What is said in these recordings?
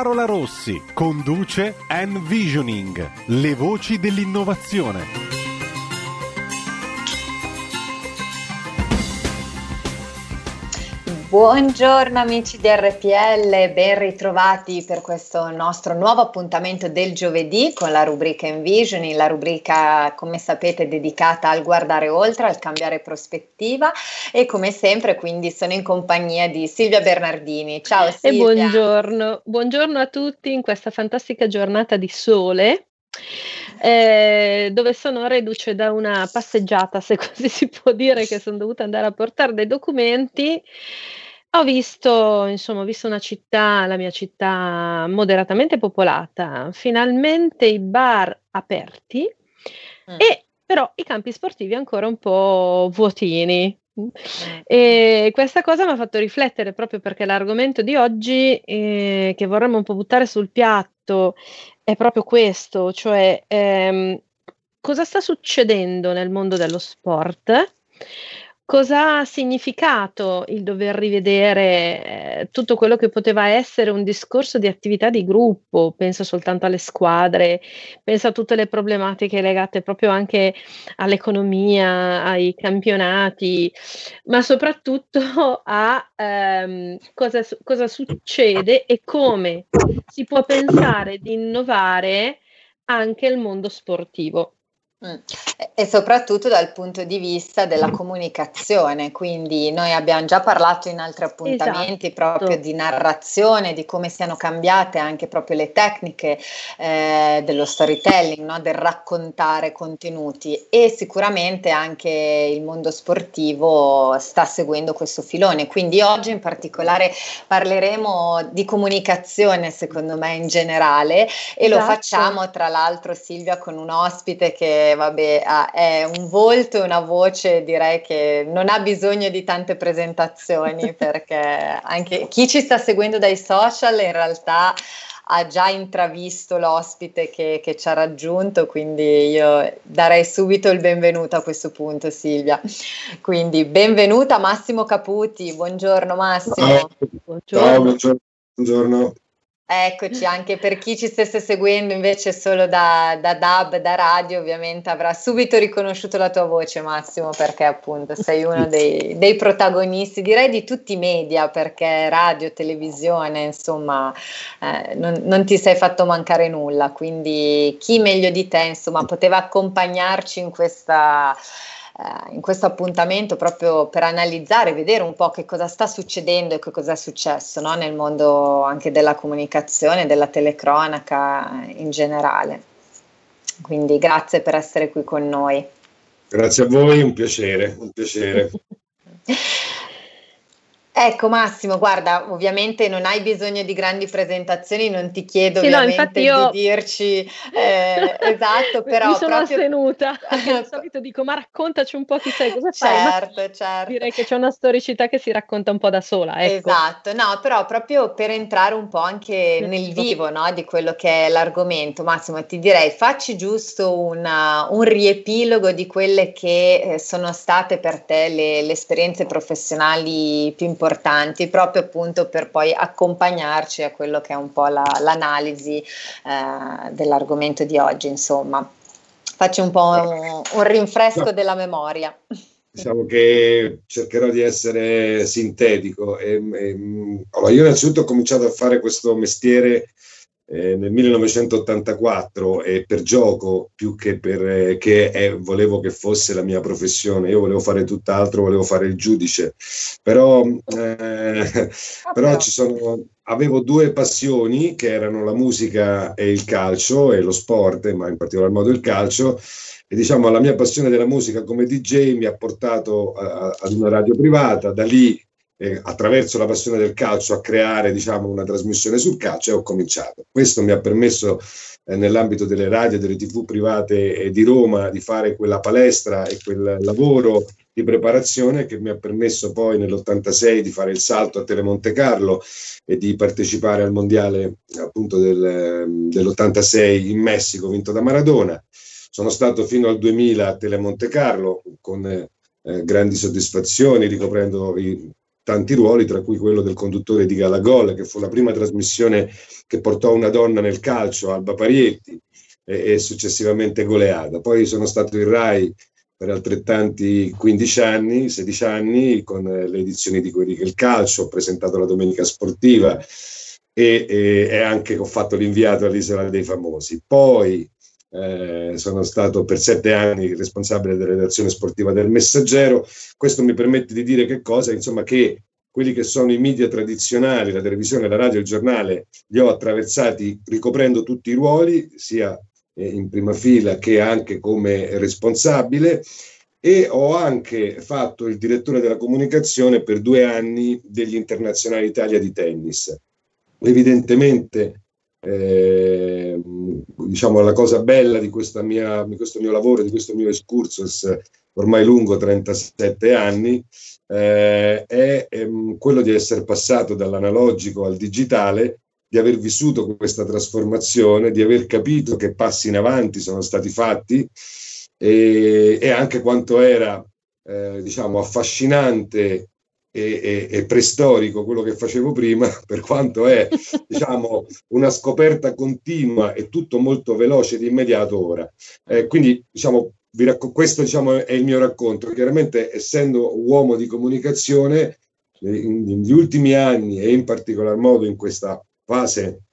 Carola Rossi conduce Envisioning, le voci dell'innovazione. Buongiorno amici di RPL, ben ritrovati per questo nostro nuovo appuntamento del giovedì con la rubrica Envisioning, la rubrica come sapete dedicata al guardare oltre, al cambiare prospettiva e come sempre quindi sono in compagnia di Silvia Bernardini. Ciao Silvia. E buongiorno, buongiorno a tutti in questa fantastica giornata di sole. Eh, dove sono reduce da una passeggiata, se così si può dire, che sono dovuta andare a portare dei documenti ho visto, insomma, ho visto una città, la mia città moderatamente popolata, finalmente i bar aperti mm. e però i campi sportivi ancora un po' vuotini. Mm. E questa cosa mi ha fatto riflettere proprio perché l'argomento di oggi eh, che vorremmo un po' buttare sul piatto è proprio questo, cioè ehm, cosa sta succedendo nel mondo dello sport? Cosa ha significato il dover rivedere eh, tutto quello che poteva essere un discorso di attività di gruppo? Penso soltanto alle squadre, penso a tutte le problematiche legate proprio anche all'economia, ai campionati, ma soprattutto a ehm, cosa, cosa succede e come si può pensare di innovare anche il mondo sportivo. Mm. E soprattutto dal punto di vista della comunicazione, quindi noi abbiamo già parlato in altri appuntamenti esatto. proprio di narrazione, di come siano cambiate anche proprio le tecniche eh, dello storytelling, no? del raccontare contenuti e sicuramente anche il mondo sportivo sta seguendo questo filone, quindi oggi in particolare parleremo di comunicazione secondo me in generale e esatto. lo facciamo tra l'altro Silvia con un ospite che vabbè, è un volto e una voce direi che non ha bisogno di tante presentazioni perché anche chi ci sta seguendo dai social in realtà ha già intravisto l'ospite che, che, ci ha raggiunto, quindi io darei subito il benvenuto a questo punto, Silvia. Quindi benvenuta Massimo Caputi, buongiorno Massimo. Ciao, buongiorno. Ciao, buongiorno. Eccoci, anche per chi ci stesse seguendo invece solo da, da DAB, da radio, ovviamente avrà subito riconosciuto la tua voce Massimo, perché appunto sei uno dei, dei protagonisti, direi di tutti i media, perché radio, televisione, insomma, eh, non, non, ti sei fatto mancare nulla, quindi chi meglio di te, insomma, poteva accompagnarci in questa eh, in questo appuntamento proprio per analizzare, vedere un po' che cosa sta succedendo e che cosa è successo no? nel mondo anche della comunicazione, della telecronaca in generale. Quindi grazie per essere qui con noi. Grazie a voi, un piacere, un piacere. Ecco Massimo, guarda, ovviamente non hai bisogno di grandi presentazioni, non ti chiedo sì, ovviamente no, io... di dirci eh, esatto, però mi sono proprio... astenuta, di solito dico ma raccontaci un po' chi sei, cosa certo, fai? certo. Direi che c'è una storicità che si racconta un po' da sola, ecco. Esatto, no, però proprio per entrare un po' anche nel vivo no, di quello che è l'argomento, Massimo, ti direi facci giusto una, un riepilogo di quelle che eh, sono state per te le, le esperienze professionali più importanti importanti proprio appunto per poi accompagnarci a quello che è un po' la, l'analisi eh, dell'argomento di oggi, insomma. Faccio un po' un, un rinfresco della memoria. Diciamo che cercherò di essere sintetico. E, e, allora io innanzitutto ho cominciato a fare questo mestiere eh, nel 1984 e per gioco più che perché eh, eh, volevo che fosse la mia professione, io volevo fare tutt'altro, volevo fare il giudice, però, eh, però sono, avevo due passioni che erano la musica e il calcio e lo sport, ma in particolar modo il calcio. E diciamo la mia passione della musica come DJ mi ha portato a, ad una radio privata, da lì eh, attraverso la passione del calcio a creare diciamo, una trasmissione sul calcio e ho cominciato. Questo mi ha permesso eh, nell'ambito delle radio e delle tv private eh, di Roma di fare quella palestra e quel lavoro di preparazione che mi ha permesso poi nell'86 di fare il salto a Telemonte Carlo e di partecipare al mondiale appunto del, dell'86 in Messico vinto da Maradona. Sono stato fino al 2000 a Telemonte Carlo con eh, grandi soddisfazioni ricoprendo i tanti ruoli, tra cui quello del conduttore di Galagol, che fu la prima trasmissione che portò una donna nel calcio, Alba Parietti, e, e successivamente Goleada. Poi sono stato in RAI per altrettanti 15 anni, 16 anni, con le edizioni di Quelli che il calcio, ho presentato la Domenica Sportiva e, e, e anche ho fatto l'inviato all'Isola dei Famosi. Poi eh, sono stato per sette anni responsabile della redazione sportiva del Messaggero. Questo mi permette di dire che cosa? Insomma, che quelli che sono i media tradizionali, la televisione, la radio, il giornale, li ho attraversati ricoprendo tutti i ruoli, sia eh, in prima fila che anche come responsabile e ho anche fatto il direttore della comunicazione per due anni degli internazionali Italia di tennis. Evidentemente eh, diciamo la cosa bella di, mia, di, questo mio lavoro, di questo mio excursus ormai lungo 37 anni, eh, è ehm, quello di essere passato dall'analogico al digitale, di aver vissuto questa trasformazione, di aver capito che passi in avanti sono stati fatti e, e anche quanto era eh, diciamo affascinante e, e, e, preistorico quello che facevo prima, per quanto è diciamo, una scoperta continua e tutto molto veloce di immediato ora. Eh, quindi diciamo, racco- questo diciamo, è il mio racconto. Chiaramente essendo uomo di comunicazione, negli ultimi anni e in particolar modo in questa fase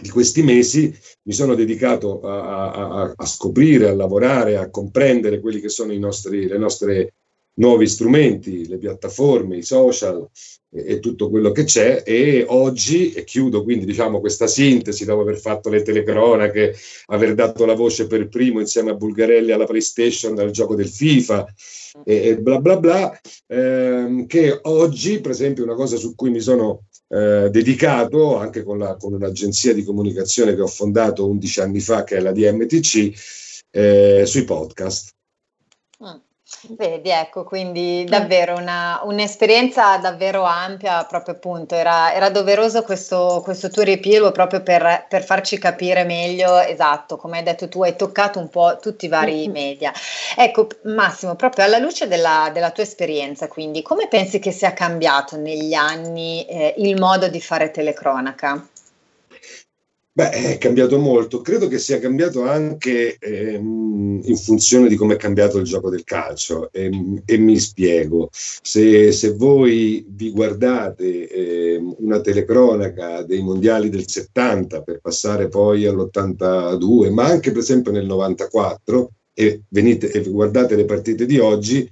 di questi mesi mi sono dedicato a, a, a, scoprire, a lavorare, a comprendere quelli che sono nostri, le nostre nuovi strumenti, le piattaforme, i social e, e, tutto quello che c'è e oggi, e chiudo quindi diciamo questa sintesi dopo aver fatto le telecronache, aver dato la voce per primo insieme a Bulgarelli alla PlayStation dal gioco del FIFA e, e bla bla bla, ehm, che oggi per esempio una cosa su cui mi sono eh, dedicato anche con, la, con un'agenzia di comunicazione che ho fondato 11 anni fa che è la DMTC eh, sui podcast. Mm. Vedi, ecco, quindi davvero una, un'esperienza davvero ampia, proprio appunto, era, era doveroso questo, questo, tuo riepilogo proprio per, per, farci capire meglio, esatto, come hai detto tu, hai toccato un po' tutti i vari media. Ecco, Massimo, proprio alla luce della, della tua esperienza, quindi, come pensi che sia cambiato negli anni eh, il modo di fare telecronaca? Beh, è cambiato molto, credo che sia cambiato anche ehm, in funzione di come è cambiato il gioco del calcio e, e mi spiego. Se, se, voi vi guardate ehm, una telecronaca dei mondiali del 70 per passare poi all'82, ma anche per esempio nel 94 e, venite, e guardate le partite di oggi,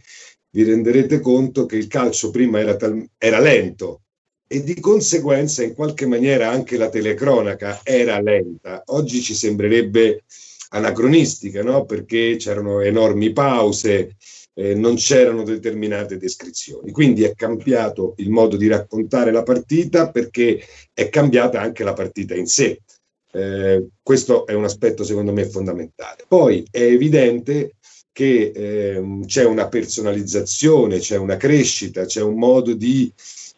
vi renderete conto che il calcio prima era, tal- era lento, e di conseguenza in qualche maniera anche la telecronaca era lenta. Oggi ci sembrerebbe anacronistica, no? perché c'erano enormi pause, eh, non c'erano determinate descrizioni. Quindi è cambiato il modo di raccontare la partita perché è cambiata anche la partita in sé. Eh, questo è un aspetto secondo me fondamentale. Poi è evidente che eh, c'è una personalizzazione, c'è una crescita, c'è un modo di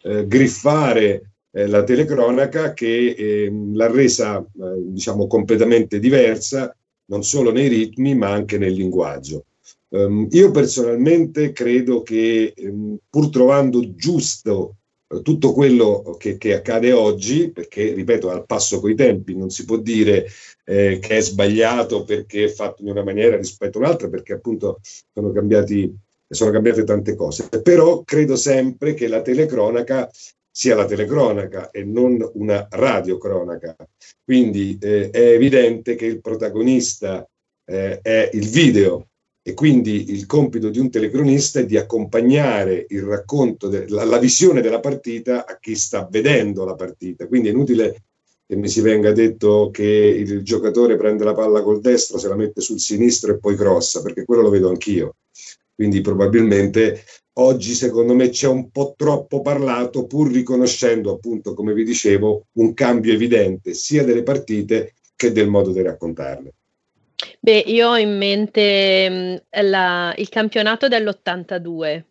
eh, griffare eh, la telecronaca che eh, l'ha resa eh, diciamo completamente diversa non solo nei ritmi ma anche nel linguaggio. Um, io personalmente credo che um, pur trovando giusto uh, tutto quello che, che, accade oggi, perché ripeto al passo coi tempi non si può dire eh, che è sbagliato perché è fatto in una maniera rispetto a un'altra, perché appunto sono cambiati sono cambiate tante cose, però credo sempre che la telecronaca sia la telecronaca e non una radiocronaca. Quindi eh, è evidente che il protagonista eh, è il video e quindi il compito di un telecronista è di accompagnare il racconto, de- la, la visione della partita a chi sta vedendo la partita. Quindi è inutile che mi si venga detto che il giocatore prende la palla col destro, se la mette sul sinistro e poi crossa, perché quello lo vedo anch'io quindi probabilmente oggi secondo me c'è un po' troppo parlato, pur riconoscendo appunto, come vi dicevo, un cambio evidente sia delle partite che del modo di raccontarle. Beh, io ho in mente mh, la, il campionato dell'82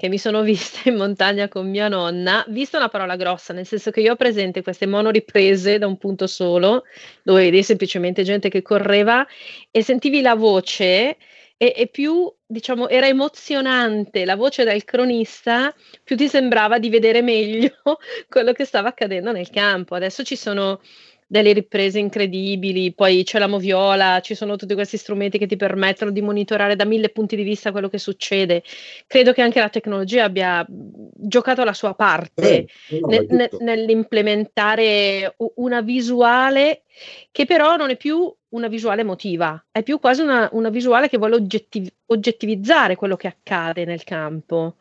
che mi sono vista in montagna con mia nonna, vista una parola grossa, nel senso che io ho presente queste monoriprese da un punto solo, dove vedi semplicemente gente che correva e sentivi la voce e, e, più diciamo era emozionante la voce del cronista, più ti sembrava di vedere meglio quello che stava accadendo nel campo. Adesso ci sono delle riprese incredibili, poi c'è la moviola, ci sono tutti questi strumenti che ti permettono di monitorare da mille punti di vista quello che succede. Credo che anche la tecnologia abbia giocato la sua parte eh, no, ne, ne, nell'implementare una visuale che però non è più una visuale emotiva, è più quasi una, una visuale che vuole oggettiv- oggettivizzare quello che accade nel campo.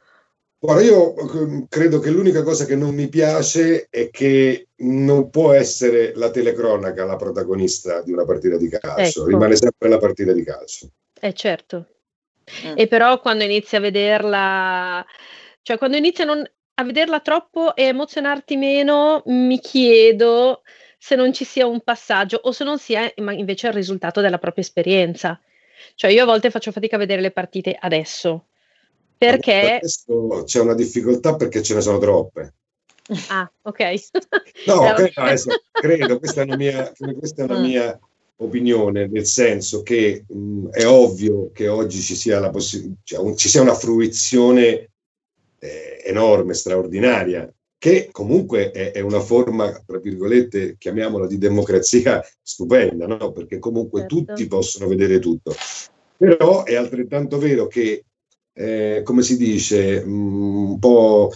Guarda, io ehm, credo che l'unica cosa che non mi piace è che non può essere la telecronaca la protagonista di una partita di calcio, ecco. rimane sempre la partita di calcio. Eh certo. Mm. E però quando inizi a vederla, cioè quando inizi a, non, a vederla troppo e emozionarti meno, mi chiedo se non ci sia un passaggio o se non sia invece il risultato della propria esperienza. Cioè io a volte faccio fatica a vedere le partite adesso, perché... C'è una difficoltà perché ce ne sono troppe. Ah, ok. no, credo, adesso, credo, questa è una mia, questa è una mm. mia opinione, nel senso che mh, è ovvio che oggi ci sia, la possi- cioè, un, ci sia una fruizione eh, enorme, straordinaria, che comunque è, è, una forma, tra virgolette, chiamiamola di democrazia stupenda, no? perché comunque certo. tutti possono vedere tutto. Però è altrettanto vero che eh, come si dice, mm, un po'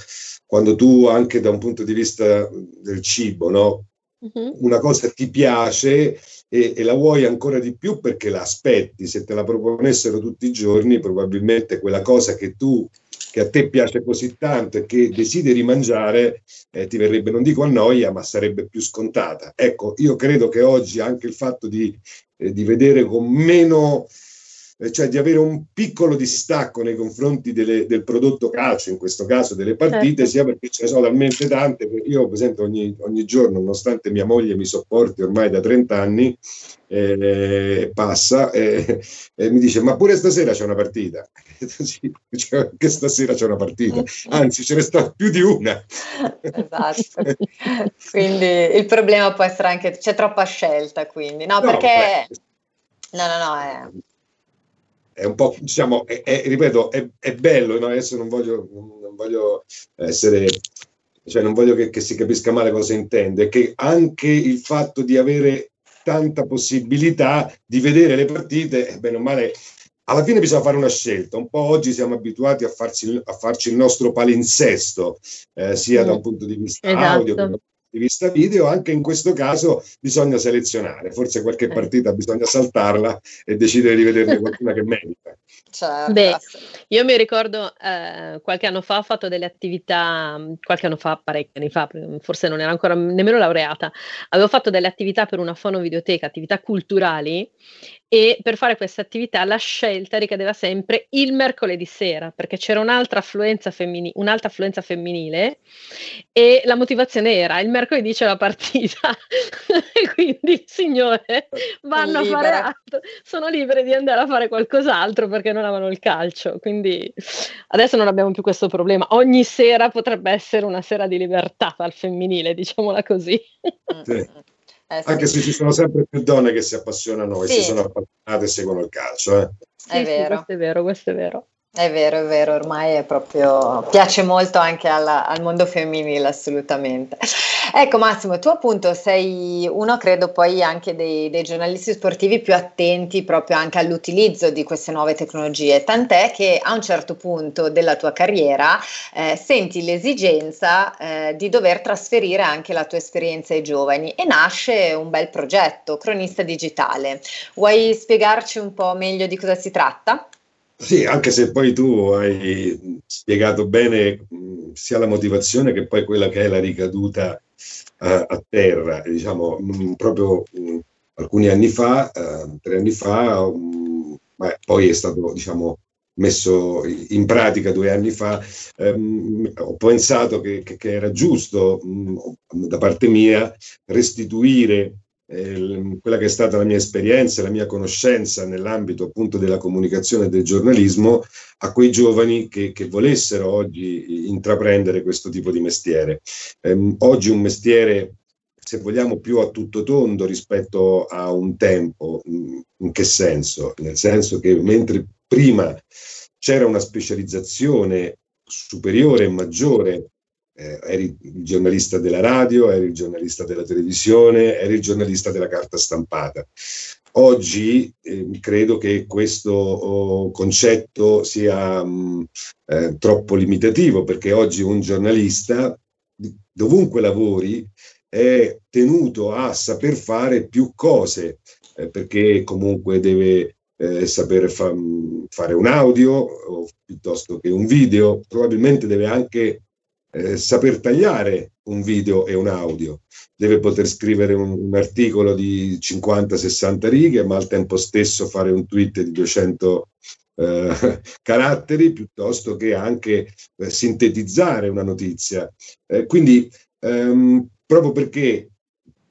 quando tu anche da un punto di vista del cibo, no? Uh-huh. Una cosa ti piace e, e, la vuoi ancora di più perché la aspetti. Se te la proponessero tutti i giorni, probabilmente quella cosa che tu che a te piace così tanto e che desideri mangiare, eh, ti verrebbe, non dico a noia, ma sarebbe più scontata. Ecco, io credo che oggi anche il fatto di, eh, di vedere con meno cioè di avere un piccolo distacco nei confronti delle, del prodotto calcio, in questo caso delle partite, certo. sia perché ce ne sono talmente tante, io per esempio ogni, ogni giorno, nonostante mia moglie mi sopporti ormai da 30 anni, eh, passa e eh, mi dice ma pure stasera c'è una partita. Cioè, anche stasera c'è una partita. Anzi ce ne sta più di una. Esatto. Quindi il problema può essere anche c'è troppa scelta quindi. No, no perché beh. no no no è è un po', diciamo, è, è, ripeto, è, è bello, no? adesso non voglio, non voglio essere, cioè non voglio che, che, si capisca male cosa intende, che anche il fatto di avere tanta possibilità di vedere le partite, bene o male, alla fine bisogna fare una scelta. Un po' oggi siamo abituati a farci, a farci il nostro palinsesto, eh, sia mm. da un punto di vista esatto. audio che di vista video, anche in questo caso bisogna selezionare, forse qualche eh. partita bisogna saltarla e decidere di vederne qualcuna che merita. Certo. Beh, io mi ricordo eh, qualche anno fa ho fatto delle attività, qualche anno fa, parecchi anni fa, forse non ero ancora nemmeno laureata, avevo fatto delle attività per una fonovideoteca, attività culturali e per fare questa attività la scelta ricadeva sempre il mercoledì sera perché c'era un'altra affluenza, femmini- un'altra affluenza femminile e la motivazione era il mercoledì c'è la partita. E quindi il signore vanno a fare altro, sono libere di andare a fare qualcos'altro perché non amano il calcio. Quindi adesso non abbiamo più questo problema. Ogni sera potrebbe essere una sera di libertà al femminile diciamola così. Sì. Eh, sì. Anche se ci sono sempre più donne che si appassionano sì. e si sono appassionate e seguono il calcio. Eh. È sì, vero. questo è vero, questo è vero. È vero, è vero, ormai è proprio, piace molto anche alla, al mondo femminile, assolutamente. Ecco Massimo, tu appunto sei uno, credo poi anche dei, dei, giornalisti sportivi più attenti proprio anche all'utilizzo di queste nuove tecnologie, tant'è che a un certo punto della tua carriera eh, senti l'esigenza eh, di dover trasferire anche la tua esperienza ai giovani e nasce un bel progetto, Cronista Digitale. Vuoi spiegarci un po' meglio di cosa si tratta? Sì, anche se poi tu hai spiegato bene sia la motivazione che poi quella che è la ricaduta uh, a terra, diciamo, mh, proprio mh, alcuni anni fa, uh, tre anni fa, beh, poi è stato, diciamo, messo in pratica due anni fa, ehm, ho pensato che, che, che era giusto mh, da parte mia restituire eh, quella che è stata la mia esperienza, la mia conoscenza nell'ambito appunto della comunicazione e del giornalismo a quei giovani che, che volessero oggi intraprendere questo tipo di mestiere. Eh, oggi un mestiere se vogliamo, più a tutto tondo rispetto a un tempo. In che senso? Nel senso che mentre prima c'era una specializzazione superiore e maggiore, eh, eri il giornalista della radio, eri il giornalista della televisione, eri il giornalista della carta stampata. Oggi eh, credo che questo oh, concetto sia mh, eh, troppo limitativo perché oggi un giornalista, dovunque lavori, è tenuto a saper fare più cose, eh, perché comunque deve eh, saper fa- fare un audio o piuttosto che un video, probabilmente deve anche eh, saper tagliare un video e un audio, deve poter scrivere un, un articolo di 50-60 righe, ma al tempo stesso fare un tweet di 200 eh, caratteri, piuttosto che anche eh, sintetizzare una notizia. Eh, quindi ehm, proprio perché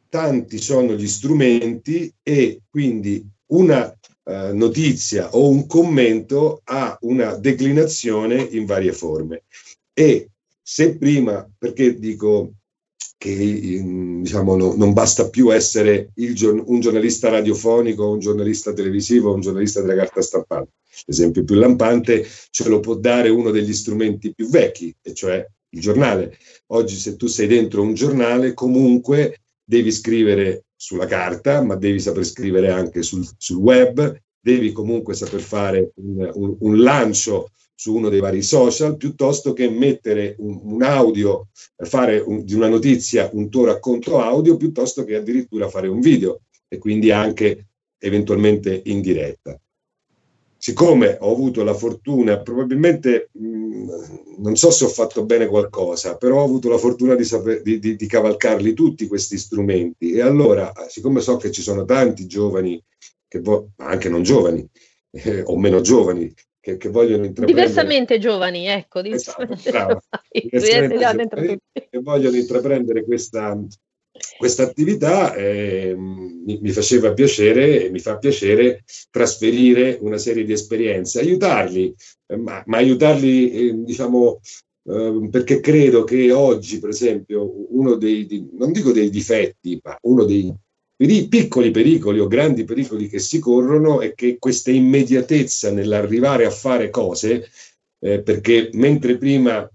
tanti sono gli strumenti e quindi una eh, notizia o un commento ha una declinazione in varie forme. E se prima, perché dico che diciamo, no, non basta più essere il, un giornalista radiofonico, un giornalista televisivo, un giornalista della carta stampata. L'esempio più lampante ce lo può dare uno degli strumenti più vecchi, e cioè il giornale. Oggi se tu sei dentro un giornale comunque devi scrivere sulla carta, ma devi saper scrivere anche sul, sul web, devi comunque saper fare un, un, un, lancio su uno dei vari social, piuttosto che mettere un, un audio, fare di una notizia un tuo racconto audio, piuttosto che addirittura fare un video e quindi anche eventualmente in diretta siccome ho avuto la fortuna, probabilmente mh, non so se ho fatto bene qualcosa, però ho avuto la fortuna di, saper, di, di, di cavalcarli tutti questi strumenti. E allora, siccome so che ci sono tanti giovani, che vo- anche non giovani, eh, o meno giovani, che, che, vogliono intraprendere... Diversamente giovani, ecco, diversamente, esatto, diversamente giovani, che vogliono intraprendere questa, questa attività eh, mi, mi, faceva piacere e mi fa piacere trasferire una serie di esperienze, aiutarli, eh, ma, ma, aiutarli, eh, diciamo, eh, perché credo che oggi, per esempio, uno dei, di, non dico dei difetti, ma uno dei piccoli pericoli o grandi pericoli che si corrono è che questa immediatezza nell'arrivare a fare cose, eh, perché mentre prima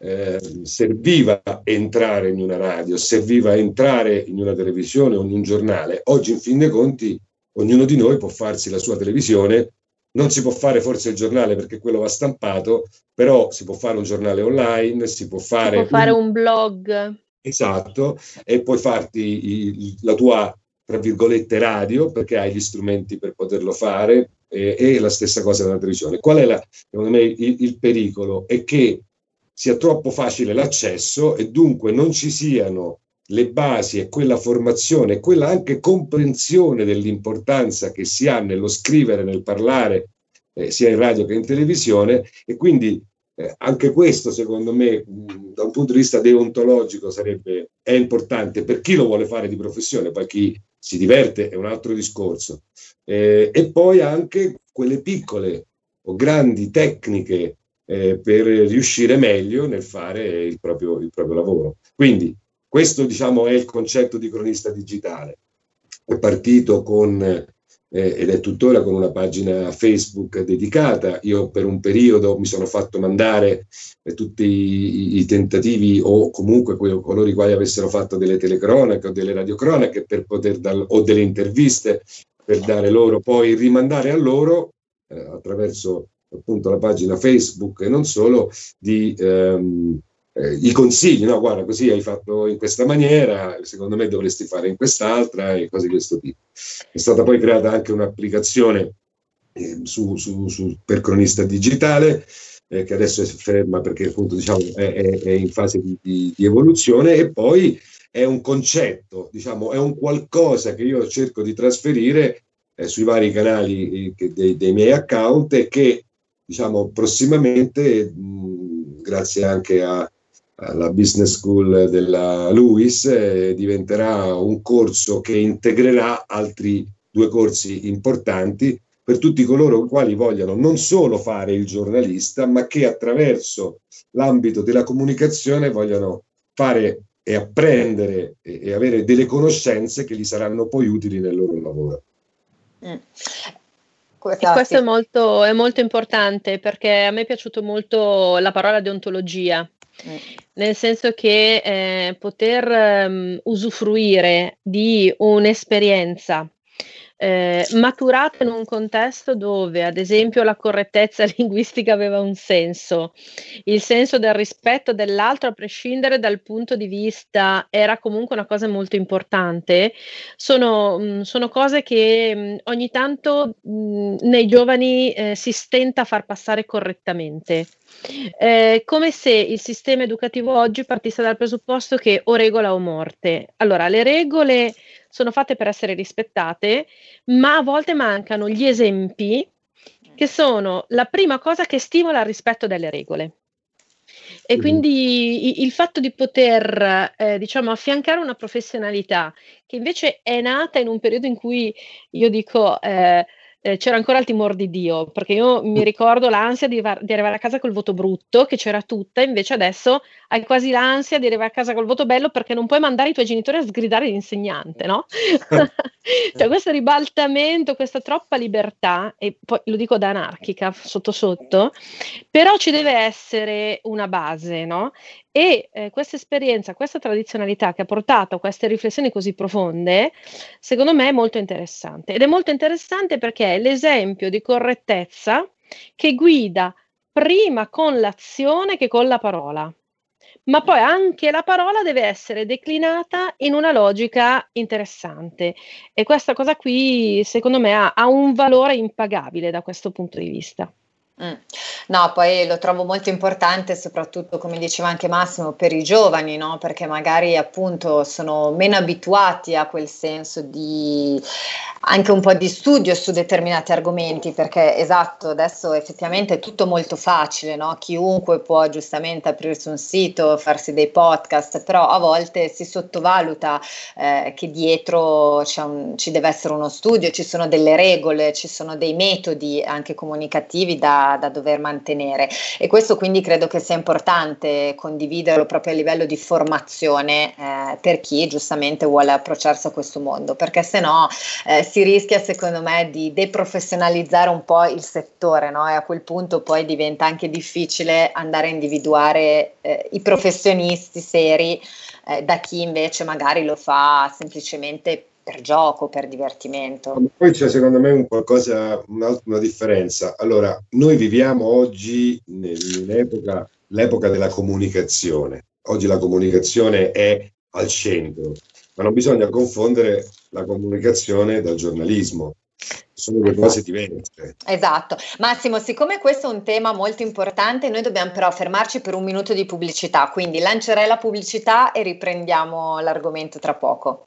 eh, serviva entrare in una radio, serviva entrare in una televisione o in un giornale. Oggi, in fin dei conti, ognuno di noi può farsi la sua televisione. Non si può fare forse il giornale perché quello va stampato, però si può fare un giornale online, si può fare, si può fare un... un blog. Esatto, e puoi farti il, la tua, tra virgolette, radio perché hai gli strumenti per poterlo fare e, e la stessa cosa della televisione. Qual è, la, secondo me, il, il pericolo? È che sia troppo facile l'accesso e dunque non ci siano le basi e quella formazione e quella anche comprensione dell'importanza che si ha nello scrivere, nel parlare, eh, sia in radio che in televisione e quindi eh, anche questo secondo me mh, da un punto di vista deontologico sarebbe, è importante per chi lo vuole fare di professione, poi chi si diverte è un altro discorso. Eh, e poi anche quelle piccole o grandi tecniche eh, per riuscire meglio nel fare il proprio, il proprio lavoro. Quindi questo diciamo, è il concetto di cronista digitale. È partito con, eh, ed è tuttora con una pagina Facebook dedicata. Io per un periodo mi sono fatto mandare eh, tutti i, i, tentativi o comunque que- coloro i quali avessero fatto delle telecronache o delle radiocronache per poter dal- o delle interviste per dare loro, poi rimandare a loro eh, attraverso appunto la pagina Facebook e non solo, di ehm, eh, i consigli, no? Guarda, così hai fatto in questa maniera, secondo me dovresti fare in quest'altra e cose di questo tipo. È stata poi creata anche un'applicazione eh, su, su, su, per cronista digitale eh, che adesso è ferma perché appunto diciamo è, è, è in fase di, di, di, evoluzione e poi è un concetto, diciamo, è un qualcosa che io cerco di trasferire eh, sui vari canali eh, dei, dei miei account e che diciamo, prossimamente, mh, grazie anche a, alla Business School della LUIS, eh, diventerà un corso che integrerà altri due corsi importanti per tutti coloro i quali vogliano non solo fare il giornalista, ma che attraverso l'ambito della comunicazione vogliano fare e apprendere e, e avere delle conoscenze che gli saranno poi utili nel loro lavoro. Mm. E questo è molto, è molto, importante perché a me è piaciuto molto la parola deontologia, mm. nel senso che eh, poter um, usufruire di un'esperienza eh, maturata in un contesto dove, ad esempio, la correttezza linguistica aveva un senso, il senso del rispetto dell'altro, a prescindere dal punto di vista, era comunque una cosa molto importante. Sono, mm, sono cose che mm, ogni tanto mm, nei giovani eh, si stenta a far passare correttamente. Eh, come se il sistema educativo oggi partisse dal presupposto che o regola o morte. Allora, le regole sono fatte per essere rispettate, ma a volte mancano gli esempi che sono la prima cosa che stimola il rispetto delle regole. E quindi il fatto di poter, eh, diciamo, affiancare una professionalità che invece è nata in un periodo in cui io dico, eh, eh, c'era ancora il timore di Dio, perché io mi ricordo l'ansia di, di, arrivare a casa col voto brutto, che c'era tutta, invece adesso hai quasi l'ansia di arrivare a casa col voto bello perché non puoi mandare i tuoi genitori a sgridare l'insegnante, no? cioè questo ribaltamento, questa troppa libertà, e poi lo dico da anarchica, sotto sotto, però ci deve essere una base, no? E eh, questa esperienza, questa tradizionalità che ha portato a queste riflessioni così profonde, secondo me è molto interessante. Ed è molto interessante perché è l'esempio di correttezza che guida prima con l'azione che con la parola. Ma poi anche la parola deve essere declinata in una logica interessante. E questa cosa qui, secondo me, ha, ha un valore impagabile da questo punto di vista. Mm. No, poi lo trovo molto importante, soprattutto come diceva anche Massimo, per i giovani, no? perché magari appunto sono meno abituati a quel senso di anche un po' di studio su determinati argomenti, perché esatto, adesso effettivamente è tutto molto facile, no? chiunque può giustamente aprirsi un sito, farsi dei podcast, però a volte si sottovaluta eh, che dietro un, ci deve essere uno studio, ci sono delle regole, ci sono dei metodi anche comunicativi da da, dover mantenere e questo quindi credo che sia importante condividerlo proprio a livello di formazione eh, per chi giustamente vuole approcciarsi a questo mondo, perché se no eh, si rischia secondo me di deprofessionalizzare un po' il settore no? e a quel punto poi diventa anche difficile andare a individuare eh, i professionisti seri eh, da chi invece magari lo fa semplicemente per gioco, per divertimento. Poi c'è secondo me un qualcosa, una, una differenza. Allora, noi viviamo oggi nell'epoca l'epoca della comunicazione. Oggi la comunicazione è al centro, ma non bisogna confondere la comunicazione dal giornalismo. Sono due cose diverse. Esatto. Massimo, siccome questo è un tema molto importante, noi dobbiamo però fermarci per un minuto di pubblicità, quindi lancerei la pubblicità e riprendiamo l'argomento tra poco.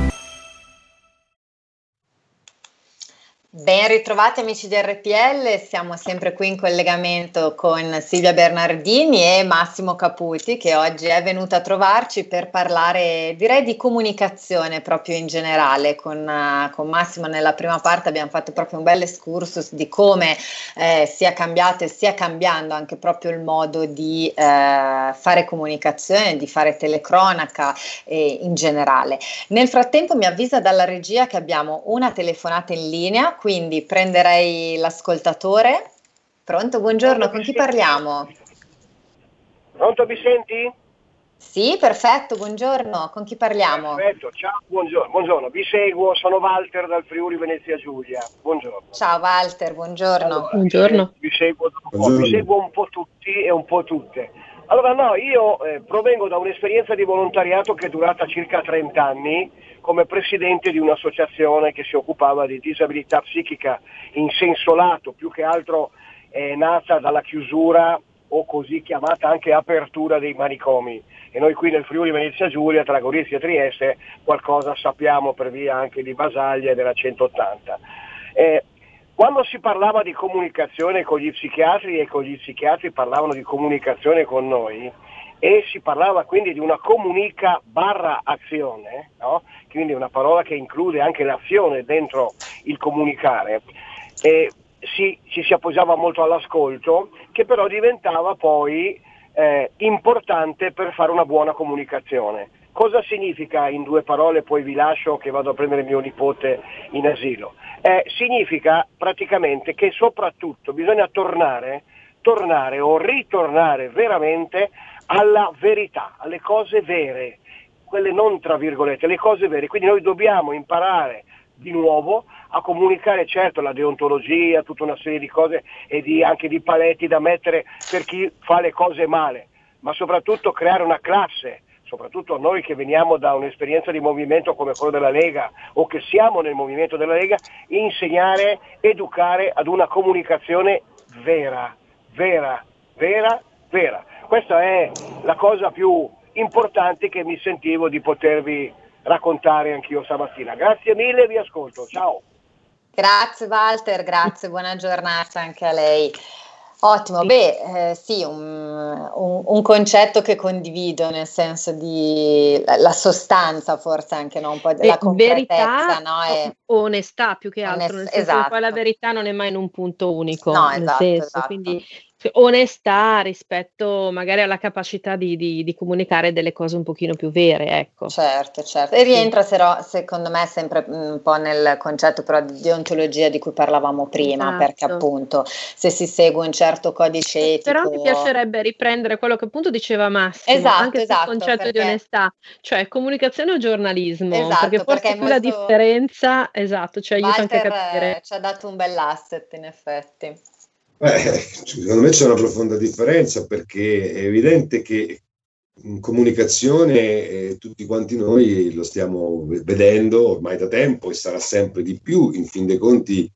Ben ritrovati amici di RPL, siamo sempre qui in collegamento con Silvia Bernardini e Massimo Caputi che oggi è venuto a trovarci per parlare direi di comunicazione proprio in generale. Con, uh, con Massimo nella prima parte abbiamo fatto proprio un bel excursus di come eh, sia cambiato e stia cambiando anche proprio il modo di eh, fare comunicazione, di fare telecronaca eh, in generale. Nel frattempo mi avvisa dalla regia che abbiamo una telefonata in linea quindi prenderei l'ascoltatore. Pronto, buongiorno, con chi parliamo? Pronto, mi senti? Sì, perfetto, buongiorno, con chi parliamo? Perfetto, ciao, buongiorno, buongiorno, vi seguo, sono Walter dal Friuli Venezia Giulia, buongiorno. Ciao Walter, buongiorno. Allora, buongiorno. Vi seguo, buongiorno. vi seguo un po' tutti e un po' tutte. Allora no, io eh, provengo da un'esperienza di volontariato che è durata circa 30 anni come presidente di un'associazione che si occupava di disabilità psichica in senso lato, più che altro è nata dalla chiusura o così chiamata anche apertura dei manicomi. E noi qui nel Friuli Venezia Giulia, tra Gorizia e Trieste, qualcosa sappiamo per via anche di Basaglia e della 180. Eh, quando si parlava di comunicazione con gli psichiatri e con gli psichiatri parlavano di comunicazione con noi e si parlava quindi di una comunica barra azione, no? quindi una parola che include anche l'azione dentro il comunicare, si, ci si appoggiava molto all'ascolto che però diventava poi eh, importante per fare una buona comunicazione. Cosa significa in due parole, poi vi lascio che vado a prendere mio nipote in asilo? Eh, significa praticamente che soprattutto bisogna tornare, tornare o ritornare veramente alla verità, alle cose vere, quelle non tra virgolette, le cose vere. Quindi noi dobbiamo imparare di nuovo a comunicare certo la deontologia, tutta una serie di cose e di, anche di paletti da mettere per chi fa le cose male, ma soprattutto creare una classe soprattutto noi che veniamo da un'esperienza di movimento come quello della Lega o che siamo nel movimento della Lega, insegnare, educare ad una comunicazione vera, vera, vera, vera. Questa è la cosa più importante che mi sentivo di potervi raccontare anch'io stamattina. Grazie mille, vi ascolto. Ciao. Grazie Walter, grazie, buona giornata anche a lei. Ottimo, beh, eh, sì, un, un, un, concetto che condivido, nel senso di la, la sostanza, forse anche no? un po' della verità, no? E, onestà più che altro, onest- esatto. poi la verità non è mai in un punto unico, no, esatto, senso, esatto. quindi onestà rispetto magari alla capacità di, di, di, comunicare delle cose un pochino più vere, ecco. Certo, certo. E rientra però, secondo me sempre un po' nel concetto però di deontologia di cui parlavamo prima, esatto. perché appunto se si segue un certo codice etico... Però mi piacerebbe riprendere quello che appunto diceva Massimo, esatto, anche esatto, sul concetto perché... di onestà, cioè comunicazione o giornalismo, esatto, perché forse perché la differenza, esatto, ci aiuta Walter anche a capire. ci ha dato un bell'asset in effetti. Beh, secondo me c'è una profonda differenza perché è evidente che in comunicazione eh, tutti quanti noi lo stiamo vedendo ormai da tempo e sarà sempre di più, in fin dei conti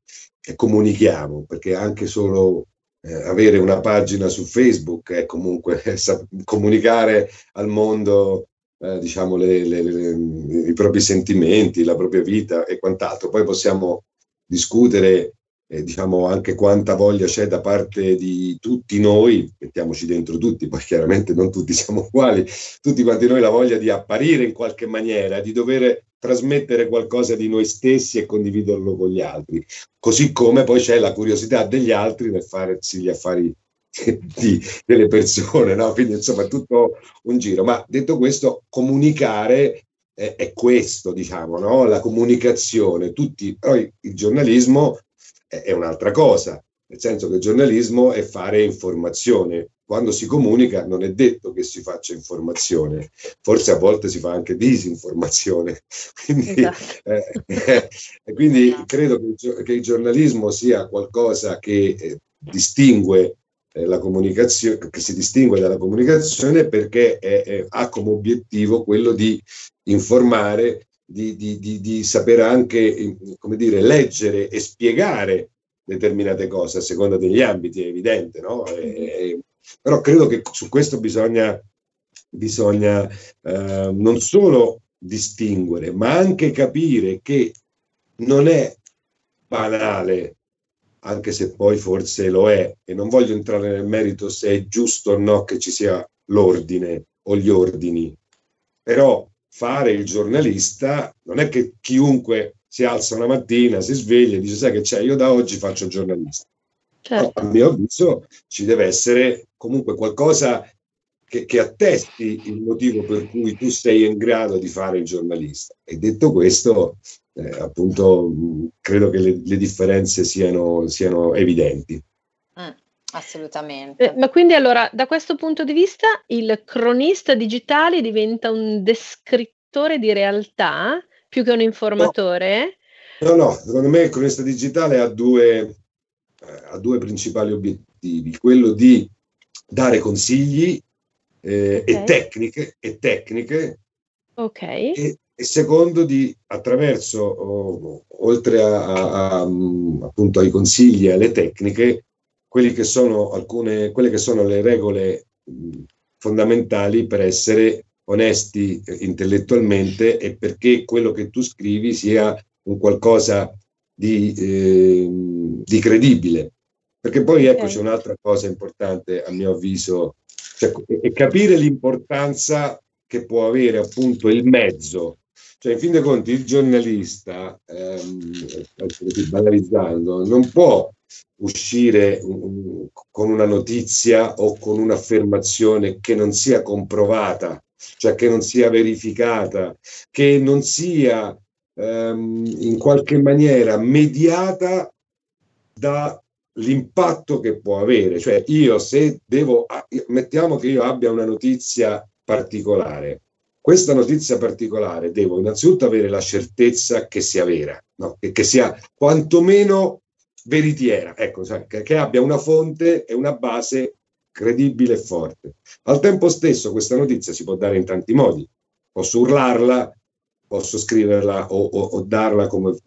eh, comunichiamo, perché anche solo eh, avere una pagina su Facebook è comunque comunicare al mondo eh, diciamo le, le, le, i propri sentimenti, la propria vita e quant'altro. Poi possiamo discutere eh, diciamo anche quanta voglia c'è da parte di tutti noi, mettiamoci dentro tutti, poi chiaramente non tutti siamo uguali, tutti quanti noi la voglia di apparire in qualche maniera, di dover trasmettere qualcosa di noi stessi e condividerlo con gli altri, così come poi c'è la curiosità degli altri nel farsi gli affari di, delle persone, no? quindi insomma tutto un giro. Ma detto questo, comunicare è, è questo, diciamo, no? la comunicazione. Tutti, poi il giornalismo è un'altra cosa, nel senso che il giornalismo è fare informazione. Quando si comunica non è detto che si faccia informazione, forse a volte si fa anche disinformazione. Quindi, esatto. eh, eh, quindi esatto. credo che, che, il giornalismo sia qualcosa che eh, distingue eh, la comunicazione, che si distingue dalla comunicazione perché è, è, ha come obiettivo quello di informare di, di, di, di saper anche, come dire, leggere e spiegare determinate cose a seconda degli ambiti, è evidente, no? E, però credo che su questo bisogna, bisogna eh, non solo distinguere, ma anche capire che non è banale, anche se poi forse lo è, e non voglio entrare nel merito se è giusto o no che ci sia l'ordine o gli ordini, però fare il giornalista non è che chiunque si alza una mattina, si sveglia e dice sai che c'è, io da oggi faccio il giornalista. Certo. No, a mio avviso ci deve essere comunque qualcosa che, che, attesti il motivo per cui tu sei in grado di fare il giornalista. E detto questo, eh, appunto, credo che le, le differenze siano, siano evidenti. Mm, assolutamente. Eh, ma quindi allora, da questo punto di vista, il cronista digitale diventa un descrittore di realtà più che un informatore? No, no, no secondo me il cronista digitale ha due, eh, ha due principali obiettivi. Quello di dare consigli eh, okay. e tecniche, e tecniche okay. e, e, secondo di attraverso, oh, oltre a, a, a, appunto ai consigli e alle tecniche, che sono alcune, quelle che sono le regole fondamentali per essere onesti eh, intellettualmente e perché quello che tu scrivi sia un qualcosa di, eh, di credibile. Perché poi ecco c'è un'altra cosa importante a mio avviso cioè, e capire l'importanza che può avere appunto il mezzo. Cioè, in fin dei conti, il giornalista, ehm, banalizzando, non può uscire um, con una notizia o con un'affermazione che non sia comprovata, cioè che non sia verificata, che non sia ehm, in qualche maniera mediata da l'impatto che può avere. Cioè io se devo, ah, mettiamo che io abbia una notizia particolare, questa notizia particolare devo innanzitutto avere la certezza che sia vera, no? che, che, sia quantomeno veritiera, ecco, cioè, che, che abbia una fonte e una base credibile e forte. Al tempo stesso questa notizia si può dare in tanti modi, posso urlarla, posso scriverla o, o, o darla come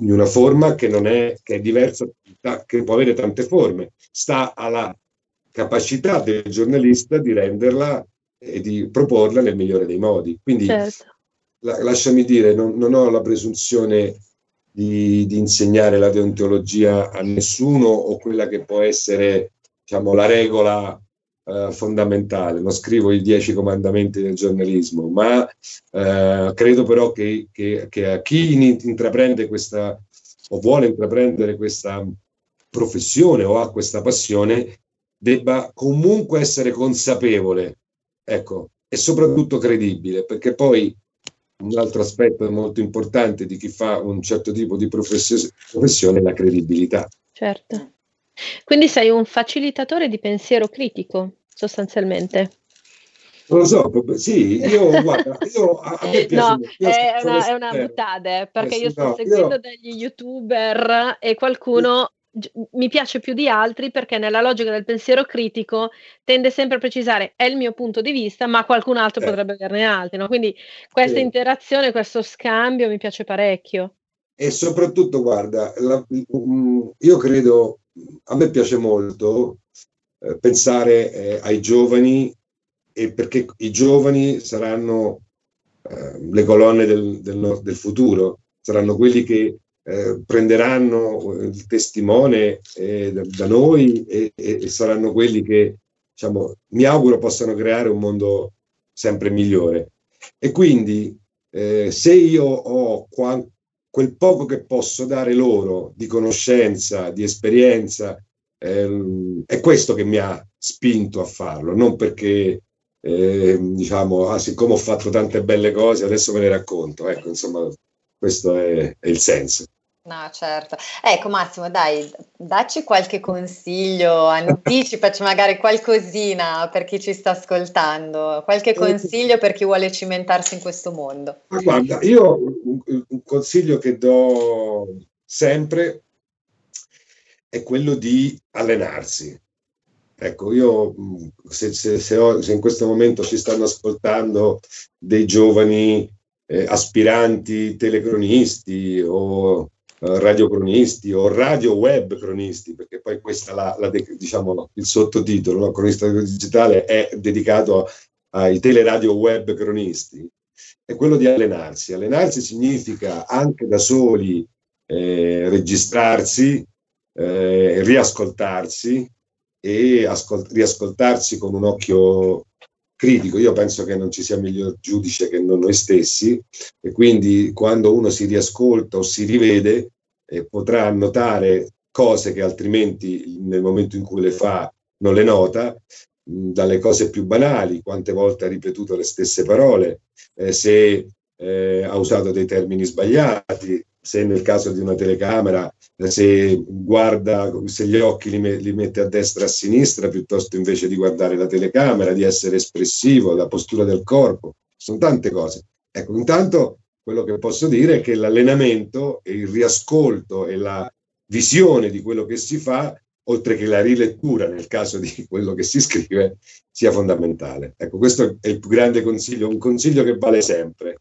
in una forma che non è, che è diversa, che può avere tante forme. Sta alla capacità del giornalista di renderla e di proporla nel migliore dei modi. Quindi, certo. la, lasciami dire, non, non, ho la presunzione di, di, insegnare la deontologia a nessuno o quella che può essere, diciamo, la regola eh, fondamentale. Non scrivo i dieci comandamenti del giornalismo, ma eh, credo però che, che, che, a chi intraprende questa o vuole intraprendere questa professione o ha questa passione debba comunque essere consapevole, ecco, e soprattutto credibile, perché poi un altro aspetto molto importante di chi fa un certo tipo di professione è la credibilità. Certo. Quindi sei un facilitatore di pensiero critico sostanzialmente. Non lo so, sì, io guarda, io, a, me piace no, è, una, è una buttade, perché eh, io sto no, seguendo io... degli youtuber e qualcuno mi piace più di altri perché nella logica del pensiero critico tende sempre a precisare è il mio punto di vista, ma qualcun altro eh. potrebbe averne altri. No? Quindi questa sì. interazione, questo scambio mi piace parecchio. E soprattutto, guarda, la, io credo, a me piace molto eh, pensare eh, ai giovani e perché i giovani saranno eh, le colonne del, del, del, futuro, saranno quelli che eh, prenderanno il testimone eh, da, noi e, e, saranno quelli che, diciamo, mi auguro possano creare un mondo sempre migliore. E quindi eh, se io ho qua, quel poco che posso dare loro di conoscenza, di esperienza, eh, è questo che mi ha spinto a farlo, non perché eh, diciamo, ah, siccome ho fatto tante belle cose, adesso me le racconto. Ecco, insomma, questo è, è il senso. No, certo. Ecco Massimo, dai, dacci qualche consiglio, anticipaci magari qualcosina per chi ci sta ascoltando, qualche consiglio per chi vuole cimentarsi in questo mondo. Ma guarda, io un, consiglio che do sempre è quello di allenarsi. Ecco, io se, se, se, ho, se, in questo momento ci stanno ascoltando dei giovani eh, aspiranti telecronisti o eh, radiocronisti o radio web cronisti, perché poi questo la, la diciamo, il sottotitolo, no? cronista digitale è dedicato ai teleradio web cronisti, è quello di allenarsi. Allenarsi significa anche da soli eh, eh, registrarsi, eh, riascoltarsi e ascol- riascoltarsi con un occhio critico. Io penso che non ci sia miglior giudice che non noi stessi e quindi quando uno si riascolta o si rivede eh, potrà notare cose che altrimenti nel momento in cui le fa non le nota, dalle cose più banali, quante volte ha ripetuto le stesse parole, eh, se eh, ha usato dei termini sbagliati, se nel caso di una telecamera, se guarda, se gli occhi li, me, li mette a destra e a sinistra piuttosto invece di guardare la telecamera, di essere espressivo, la postura del corpo, sono tante cose. Ecco, intanto quello che posso dire è che l'allenamento e il riascolto e la visione di quello che si fa oltre che la rilettura nel caso di quello che si scrive, sia fondamentale. Ecco, questo è il più grande consiglio, un consiglio che vale sempre.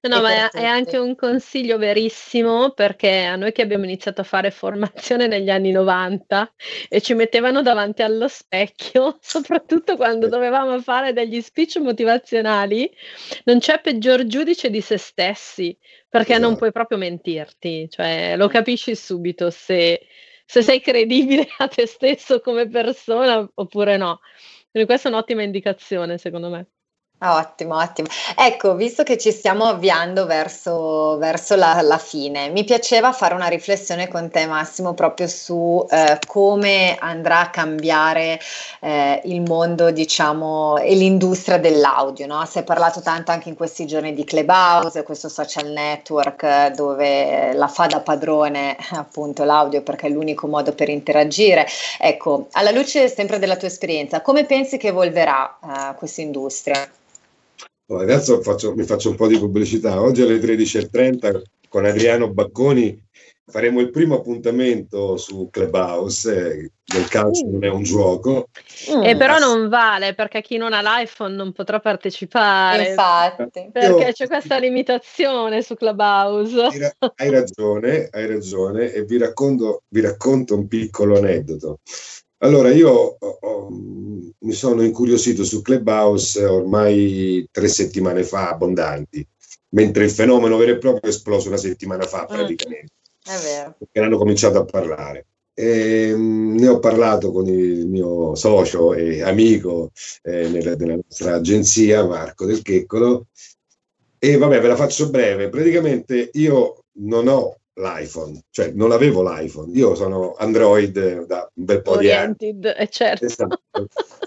No, ma è, è, anche un consiglio verissimo perché a noi che abbiamo iniziato a fare formazione negli anni 90 e ci mettevano davanti allo specchio, soprattutto quando dovevamo fare degli speech motivazionali, non c'è peggior giudice di se stessi perché esatto. non puoi proprio mentirti, cioè lo capisci subito se se sei credibile a te stesso come persona oppure no. Quindi questa è un'ottima indicazione, secondo me. Ottimo, ottimo. Ecco, visto che ci stiamo avviando verso, verso la, la, fine, mi piaceva fare una riflessione con te Massimo proprio su eh, come andrà a cambiare eh, il mondo, diciamo, e l'industria dell'audio. No? Si è parlato tanto anche in questi giorni di Clubhouse, questo social network dove la fa da padrone appunto l'audio perché è l'unico modo per interagire. Ecco, alla luce sempre della tua esperienza, come pensi che evolverà eh, questa industria? Adesso faccio, mi faccio un po' di pubblicità. Oggi alle 13.30 con Adriano Bacconi faremo il primo appuntamento su Clubhouse. Eh, il calcio non è un gioco. Mm. E però non vale perché chi non ha l'iPhone non potrà partecipare. Infatti. Perché Io, c'è questa limitazione su Clubhouse. Hai ragione, hai ragione. E vi racconto, vi racconto un piccolo aneddoto. Allora, io ho, ho, mi sono incuriosito su Clubhouse ormai tre settimane fa, abbondanti, mentre il fenomeno vero e proprio è esploso una settimana fa mm. praticamente. Mm, è vero. Perché hanno cominciato a parlare. E, um, ne ho parlato con il mio socio e amico eh, nella, nella nostra agenzia, Marco Del Checcolo, e vabbè, ve la faccio breve. Praticamente io non ho l'iPhone, cioè non avevo l'iPhone, io sono Android da un bel po' Oriented, di anni. Eh, certo. Esatto,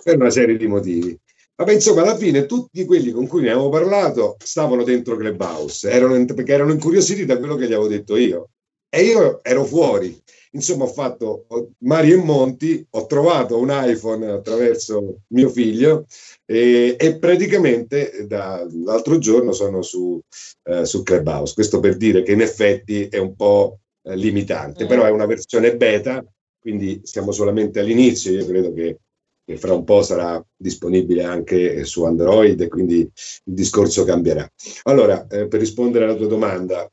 per una serie di motivi. Vabbè, insomma, alla fine tutti quelli con cui ne avevo parlato stavano dentro Clubhouse, erano, perché erano incuriositi da quello che gli avevo detto io. E io ero fuori. Insomma, ho fatto mari e monti, ho trovato un iPhone attraverso mio figlio e, e praticamente da, l'altro giorno sono su, eh, su Clubhouse. Questo per dire che in effetti è un po' eh, limitante, però è una versione beta, quindi siamo solamente all'inizio. Io credo che, che fra un po' sarà disponibile anche su Android quindi il discorso cambierà. Allora, eh, per rispondere alla tua domanda,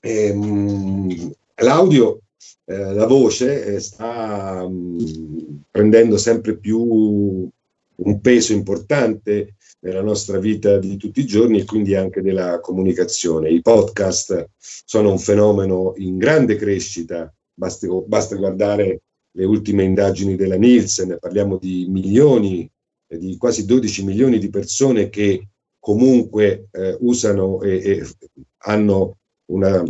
ehm, l'audio eh, la voce eh, sta mm, prendendo sempre più un peso importante nella nostra vita di tutti i giorni e quindi anche nella comunicazione. I podcast sono un fenomeno in grande crescita, basta, basta guardare le ultime indagini della Nielsen, parliamo di milioni, di quasi 12 milioni di persone che comunque eh, usano e, e hanno una,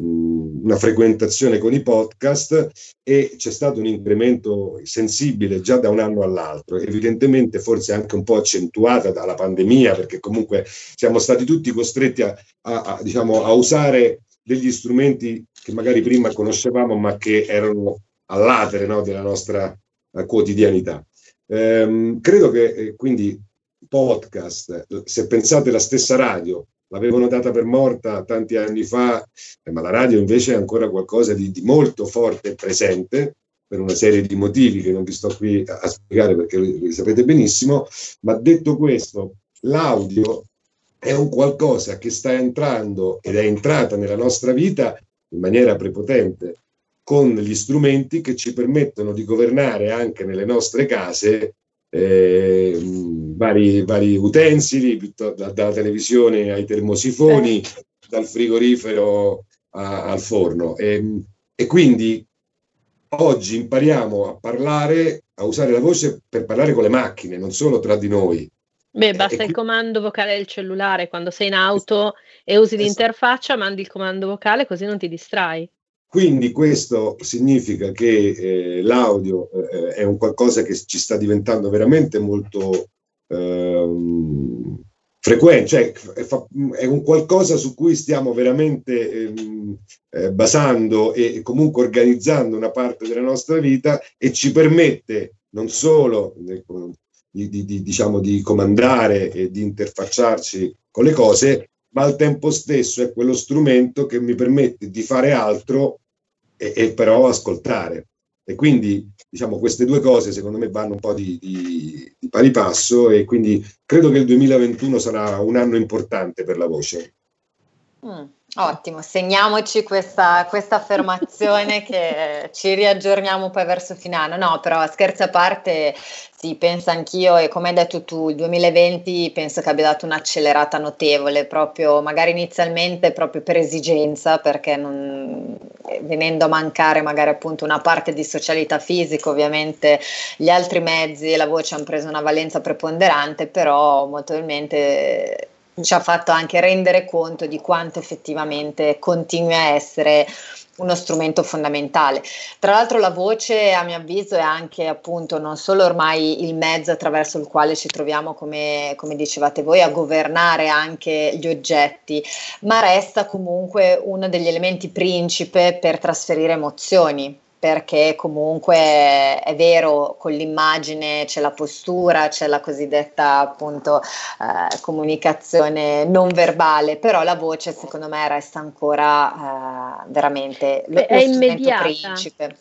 una, frequentazione con i podcast e c'è stato un incremento sensibile già da un anno all'altro, evidentemente forse anche un po' accentuata dalla pandemia, perché comunque siamo stati tutti costretti a, a, a, diciamo, a usare degli strumenti che magari prima conoscevamo, ma che erano all'atere no, della nostra uh, quotidianità. Ehm, credo che eh, quindi podcast, se pensate alla stessa radio, l'avevano data per morta tanti anni fa, eh, ma la radio invece è ancora qualcosa di, di, molto forte e presente per una serie di motivi che non vi sto qui a, spiegare perché li sapete benissimo, ma detto questo, l'audio è un qualcosa che sta entrando ed è entrata nella nostra vita in maniera prepotente con gli strumenti che ci permettono di governare anche nelle nostre case eh, vari, vari, utensili, da, dalla televisione ai termosifoni, dal frigorifero a, al forno. E, E quindi oggi impariamo a parlare, a usare la voce per parlare con le macchine, non solo tra di noi. Beh, basta il comando vocale del cellulare quando sei in auto e usi esatto. l'interfaccia, mandi il comando vocale così non ti distrai. Quindi questo significa che eh, l'audio eh, è un qualcosa che ci sta diventando veramente molto ehm, frequente, cioè è, un qualcosa su cui stiamo veramente ehm, eh, basando e comunque organizzando una parte della nostra vita e ci permette non solo di, di, di, diciamo, di comandare e di interfacciarci con le cose, ma al tempo stesso è quello strumento che mi permette di fare altro e, e però ascoltare. E quindi diciamo queste due cose secondo me vanno un po' di, di, di, pari passo e quindi credo che il 2021 sarà un anno importante per la voce. Mm. Ottimo, segniamoci questa, questa affermazione che ci riaggiorniamo poi verso fine anno. No, però scherzi a parte, sì, penso anch'io e come hai detto tu, il 2020 penso che abbia dato un'accelerata notevole, proprio magari inizialmente proprio per esigenza, perché non, venendo a mancare magari appunto una parte di socialità fisica, ovviamente gli altri mezzi e la voce hanno preso una valenza preponderante, però molto probabilmente ci ha fatto anche rendere conto di quanto effettivamente continui a essere uno strumento fondamentale. Tra l'altro la voce a mio avviso è anche appunto non solo ormai il mezzo attraverso il quale ci troviamo come, come dicevate voi a governare anche gli oggetti, ma resta comunque uno degli elementi principe per trasferire emozioni perché comunque è vero, con l'immagine c'è la postura, c'è la cosiddetta appunto eh, comunicazione non verbale, però la voce secondo me resta ancora eh, veramente lo, è lo immediata. principe.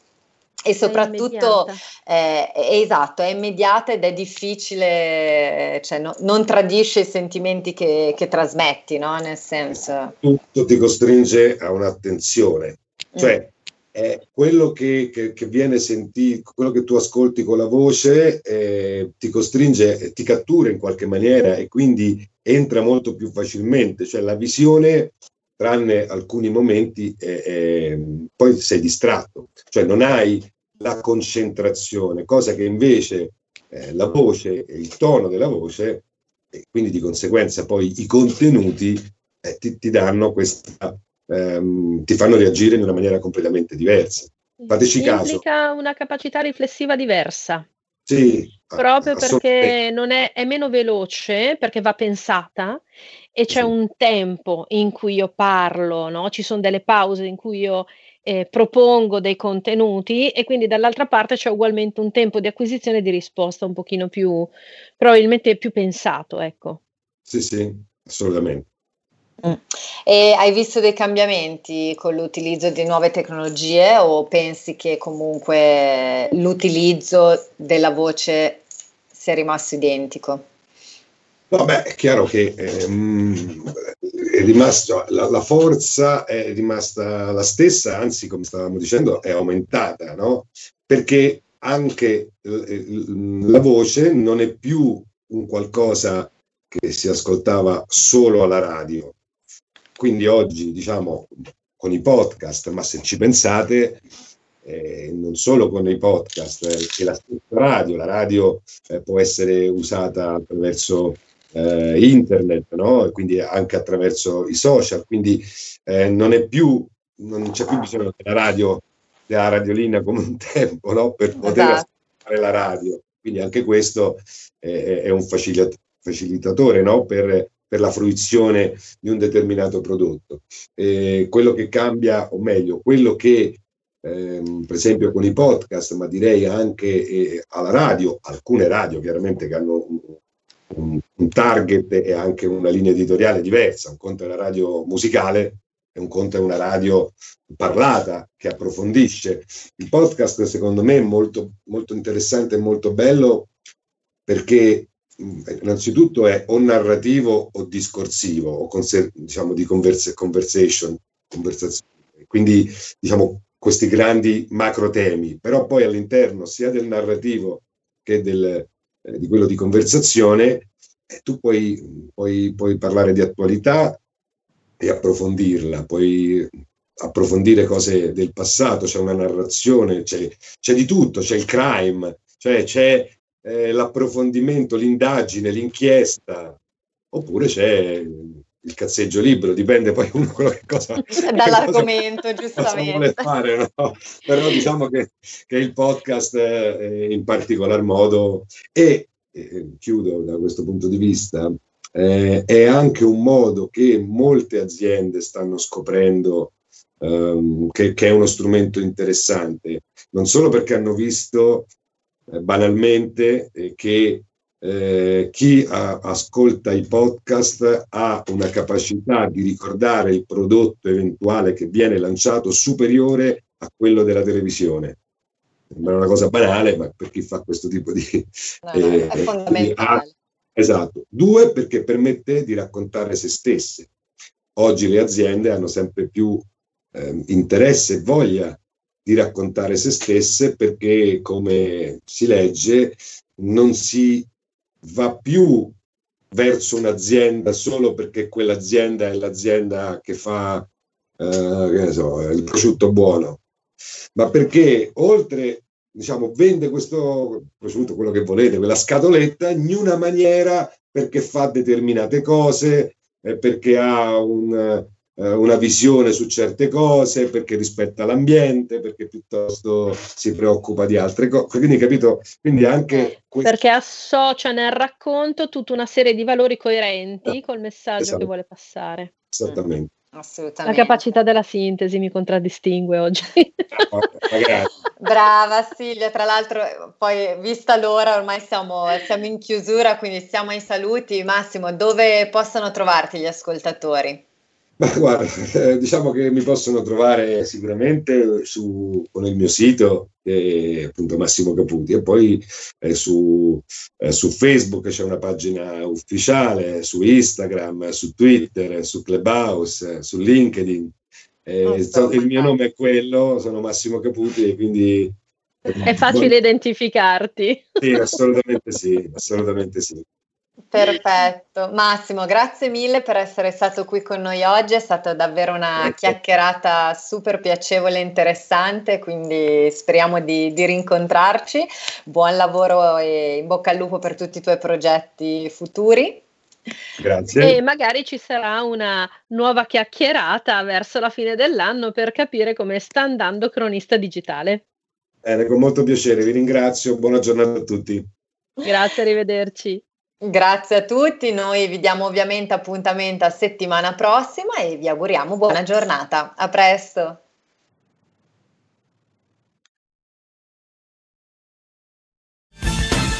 E soprattutto è, è esatto, è immediata ed è difficile, cioè no, non tradisce i sentimenti che, che trasmetti, no? Nel senso. Tutto ti costringe a un'attenzione, cioè mm eh, quello che, che, che, viene sentito, quello che tu ascolti con la voce eh, ti costringe, ti cattura in qualche maniera e quindi entra molto più facilmente, cioè la visione, tranne alcuni momenti, eh, poi sei distratto, cioè non hai la concentrazione, cosa che invece eh, la voce e il tono della voce, e quindi di conseguenza poi i contenuti, eh, ti, ti danno questa ehm, ti fanno reagire in una maniera completamente diversa. Fateci Implica caso. Implica una capacità riflessiva diversa. Sì, proprio perché non è, è, meno veloce, perché va pensata e c'è sì. un tempo in cui io parlo, no? ci sono delle pause in cui io eh, propongo dei contenuti e quindi dall'altra parte c'è ugualmente un tempo di acquisizione e di risposta un pochino più, probabilmente più pensato, ecco. Sì, sì, assolutamente. Mm. E hai visto dei cambiamenti con l'utilizzo di nuove tecnologie o pensi che comunque l'utilizzo della voce sia rimasto identico? Vabbè, è chiaro che ehm, è rimasto, la, la, forza è rimasta la stessa, anzi, come stavamo dicendo, è aumentata, no? Perché anche la voce non è più un qualcosa che si ascoltava solo alla radio, quindi oggi, diciamo, con i podcast, ma se ci pensate, eh, non solo con i podcast, eh, la stessa radio, la radio eh, può essere usata attraverso eh, internet, no? quindi anche attraverso i social, quindi eh, non è più, non c'è più bisogno della radio, della radiolina come un tempo, no? per poter esatto. ascoltare la radio. Quindi anche questo è un facilitatore no? per per la fruizione di un determinato prodotto. Eh, quello che cambia, o meglio, quello che ehm, per esempio con i podcast, ma direi anche eh, alla radio, alcune radio chiaramente che hanno un, un, target e anche una linea editoriale diversa, un conto è la radio musicale e un conto è una radio parlata che approfondisce. Il podcast secondo me è molto, molto interessante e molto bello perché innanzitutto è o narrativo o discorsivo o conser- diciamo di converse- conversation, conversazione. Quindi diciamo questi grandi macro temi, però poi all'interno sia del narrativo che del, eh, di quello di conversazione eh, tu puoi, puoi, puoi, parlare di attualità e approfondirla, puoi approfondire cose del passato, c'è una narrazione, c'è, c'è di tutto, c'è il crime, cioè c'è eh, l'approfondimento, l'indagine, l'inchiesta, oppure c'è il cazzeggio libero, dipende poi uno quello che cosa... Dall'argomento, cosa, giustamente. vuole fare, no? Però diciamo che, che il podcast eh, in particolar modo, e eh, chiudo da questo punto di vista, eh, è anche un modo che molte aziende stanno scoprendo ehm, che, che, è uno strumento interessante, non solo perché hanno visto eh, banalmente eh, che eh, chi a, ascolta i podcast ha una capacità di ricordare il prodotto eventuale che viene lanciato superiore a quello della televisione. Sembra una cosa banale, ma per chi fa questo tipo di... No, no, eh, è fondamentale. Ha, esatto. Due, perché permette di raccontare se stesse. Oggi le aziende hanno sempre più eh, interesse e voglia di raccontare se stesse perché, come si legge, non si va più verso un'azienda solo perché quell'azienda è l'azienda che fa eh, che so, il prosciutto buono, ma perché oltre diciamo vende questo prosciutto, quello che volete, quella scatoletta in una maniera perché fa determinate cose, eh, perché ha un, eh, una visione su certe cose, perché rispetta l'ambiente, perché piuttosto si preoccupa di altre cose. Quindi, capito? Quindi anche questo... Perché associa nel racconto tutta una serie di valori coerenti eh, col messaggio esatto. che vuole passare. Esattamente. Assolutamente. La capacità della sintesi mi contraddistingue oggi. Brava Silvia, tra l'altro poi vista l'ora ormai siamo, siamo, in chiusura, quindi siamo ai saluti. Massimo, dove possono trovarti gli ascoltatori? Ma guarda, eh, diciamo che mi possono trovare sicuramente su, con il mio sito, è appunto Massimo Caputi, e poi eh, su, eh, su, Facebook c'è una pagina ufficiale, su Instagram, su Twitter, su Clubhouse, su LinkedIn. Oh, so, il mio nome è quello, sono Massimo Caputi e quindi... È facile identificarti. Sì, assolutamente sì, assolutamente sì. Perfetto, Massimo, grazie mille per essere stato qui con noi oggi, è stata davvero una grazie. chiacchierata super piacevole e interessante, quindi speriamo di, di, rincontrarci. Buon lavoro e in bocca al lupo per tutti i tuoi progetti futuri. Grazie. E magari ci sarà una nuova chiacchierata verso la fine dell'anno per capire come sta andando Cronista Digitale. Bene, con molto piacere, vi ringrazio, buona giornata a tutti. Grazie, arrivederci. Grazie a tutti, noi vi diamo ovviamente appuntamento a settimana prossima e vi auguriamo buona giornata. A presto.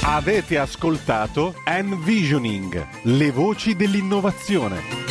Avete ascoltato Envisioning, le voci dell'innovazione.